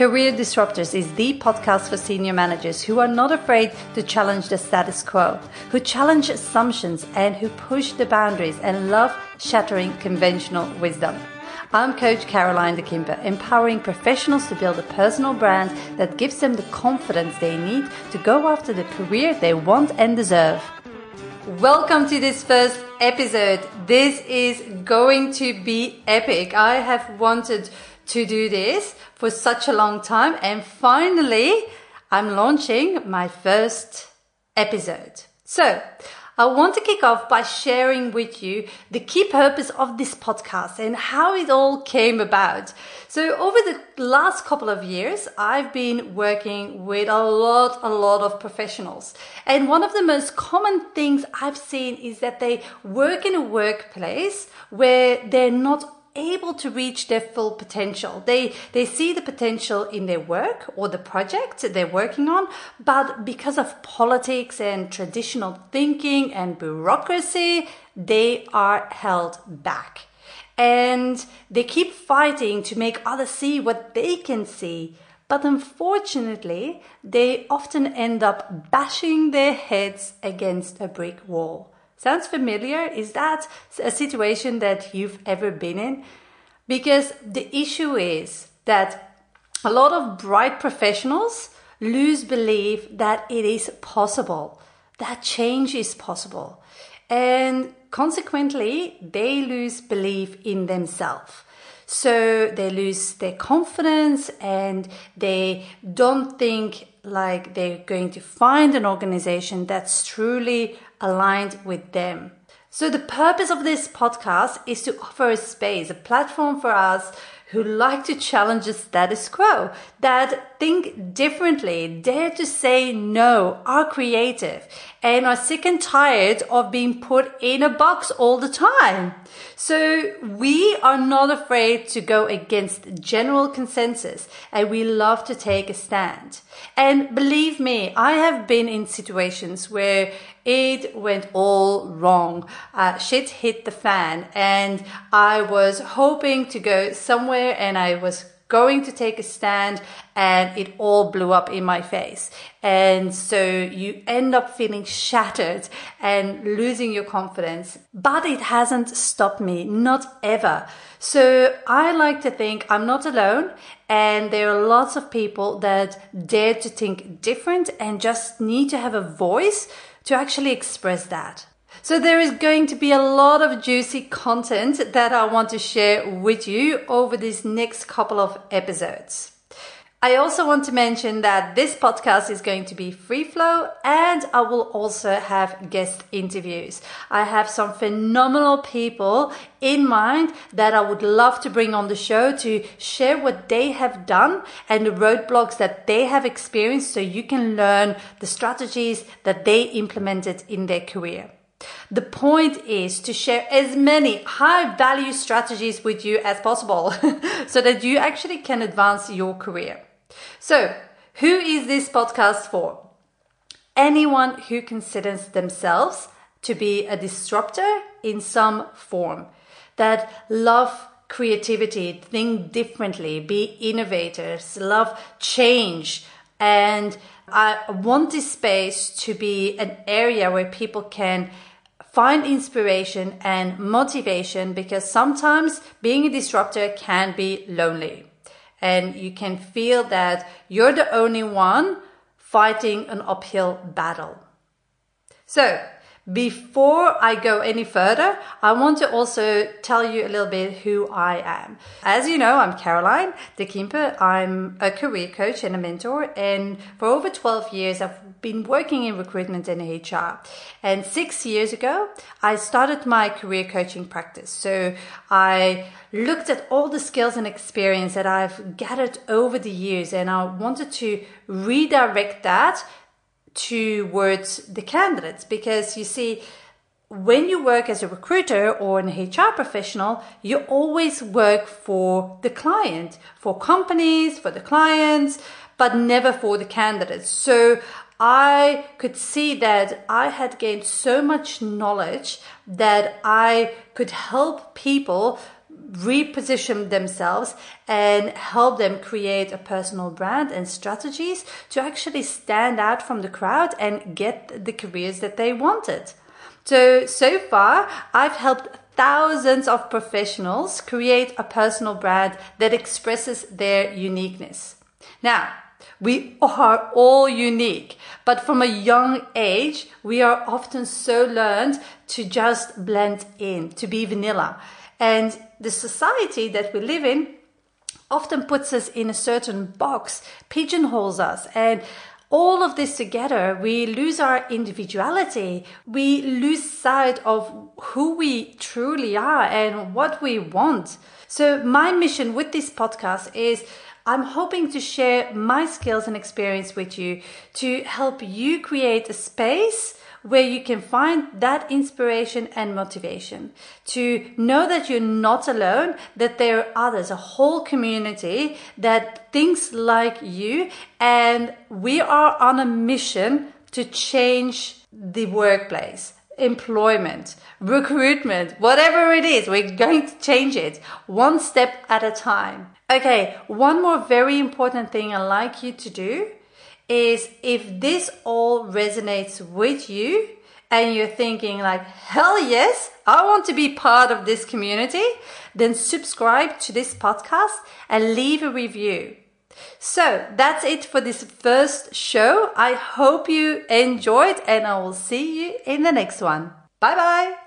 Career Disruptors is the podcast for senior managers who are not afraid to challenge the status quo, who challenge assumptions, and who push the boundaries and love shattering conventional wisdom. I'm Coach Caroline de Kimper, empowering professionals to build a personal brand that gives them the confidence they need to go after the career they want and deserve. Welcome to this first episode. This is going to be epic. I have wanted to do this for such a long time and finally I'm launching my first episode. So, I want to kick off by sharing with you the key purpose of this podcast and how it all came about. So over the last couple of years, I've been working with a lot, a lot of professionals. And one of the most common things I've seen is that they work in a workplace where they're not able to reach their full potential. They they see the potential in their work or the project they're working on, but because of politics and traditional thinking and bureaucracy, they are held back. And they keep fighting to make others see what they can see. But unfortunately, they often end up bashing their heads against a brick wall. Sounds familiar? Is that a situation that you've ever been in? Because the issue is that a lot of bright professionals lose belief that it is possible, that change is possible. And consequently, they lose belief in themselves. So they lose their confidence and they don't think like they're going to find an organization that's truly aligned with them. So the purpose of this podcast is to offer a space, a platform for us who like to challenge the status quo, that think differently, dare to say no, are creative, and are sick and tired of being put in a box all the time. So we are not afraid to go against general consensus and we love to take a stand. And believe me, I have been in situations where it went all wrong. Uh, shit hit the fan and I was hoping to go somewhere and I was going to take a stand and it all blew up in my face. And so you end up feeling shattered and losing your confidence. But it hasn't stopped me, not ever. So I like to think I'm not alone and there are lots of people that dare to think different and just need to have a voice to actually express that. So there is going to be a lot of juicy content that I want to share with you over these next couple of episodes. I also want to mention that this podcast is going to be free flow and I will also have guest interviews. I have some phenomenal people in mind that I would love to bring on the show to share what they have done and the roadblocks that they have experienced so you can learn the strategies that they implemented in their career. The point is to share as many high value strategies with you as possible so that you actually can advance your career. So, who is this podcast for? Anyone who considers themselves to be a disruptor in some form, that love creativity, think differently, be innovators, love change, and I want this space to be an area where people can find inspiration and motivation because sometimes being a disruptor can be lonely and you can feel that you're the only one fighting an uphill battle. So before I go any further, I want to also tell you a little bit who I am. As you know, I'm Caroline de Kimper. I'm a career coach and a mentor. And for over 12 years, I've been working in recruitment and HR. And six years ago, I started my career coaching practice. So I looked at all the skills and experience that I've gathered over the years and I wanted to redirect that towards the candidates because you see when you work as a recruiter or an HR professional, you always work for the client, for companies, for the clients, but never for the candidates. So I could see that I had gained so much knowledge that I could help people reposition themselves and help them create a personal brand and strategies to actually stand out from the crowd and get the careers that they wanted. So, so far, I've helped thousands of professionals create a personal brand that expresses their uniqueness. Now, we are all unique, but from a young age, we are often so learned to just blend in, to be vanilla. And the society that we live in often puts us in a certain box, pigeonholes us, and all of this together, we lose our individuality. We lose sight of who we truly are and what we want. So my mission with this podcast is I'm hoping to share my skills and experience with you to help you create a space where you can find that inspiration and motivation. To know that you're not alone, that there are others, a whole community that thinks like you, and we are on a mission to change the workplace employment, recruitment, whatever it is, we're going to change it one step at a time. Okay, one more very important thing I'd like you to do is if this all resonates with you and you're thinking like, hell yes, I want to be part of this community, then subscribe to this podcast and leave a review. So that's it for this first show. I hope you enjoyed and I will see you in the next one. Bye bye.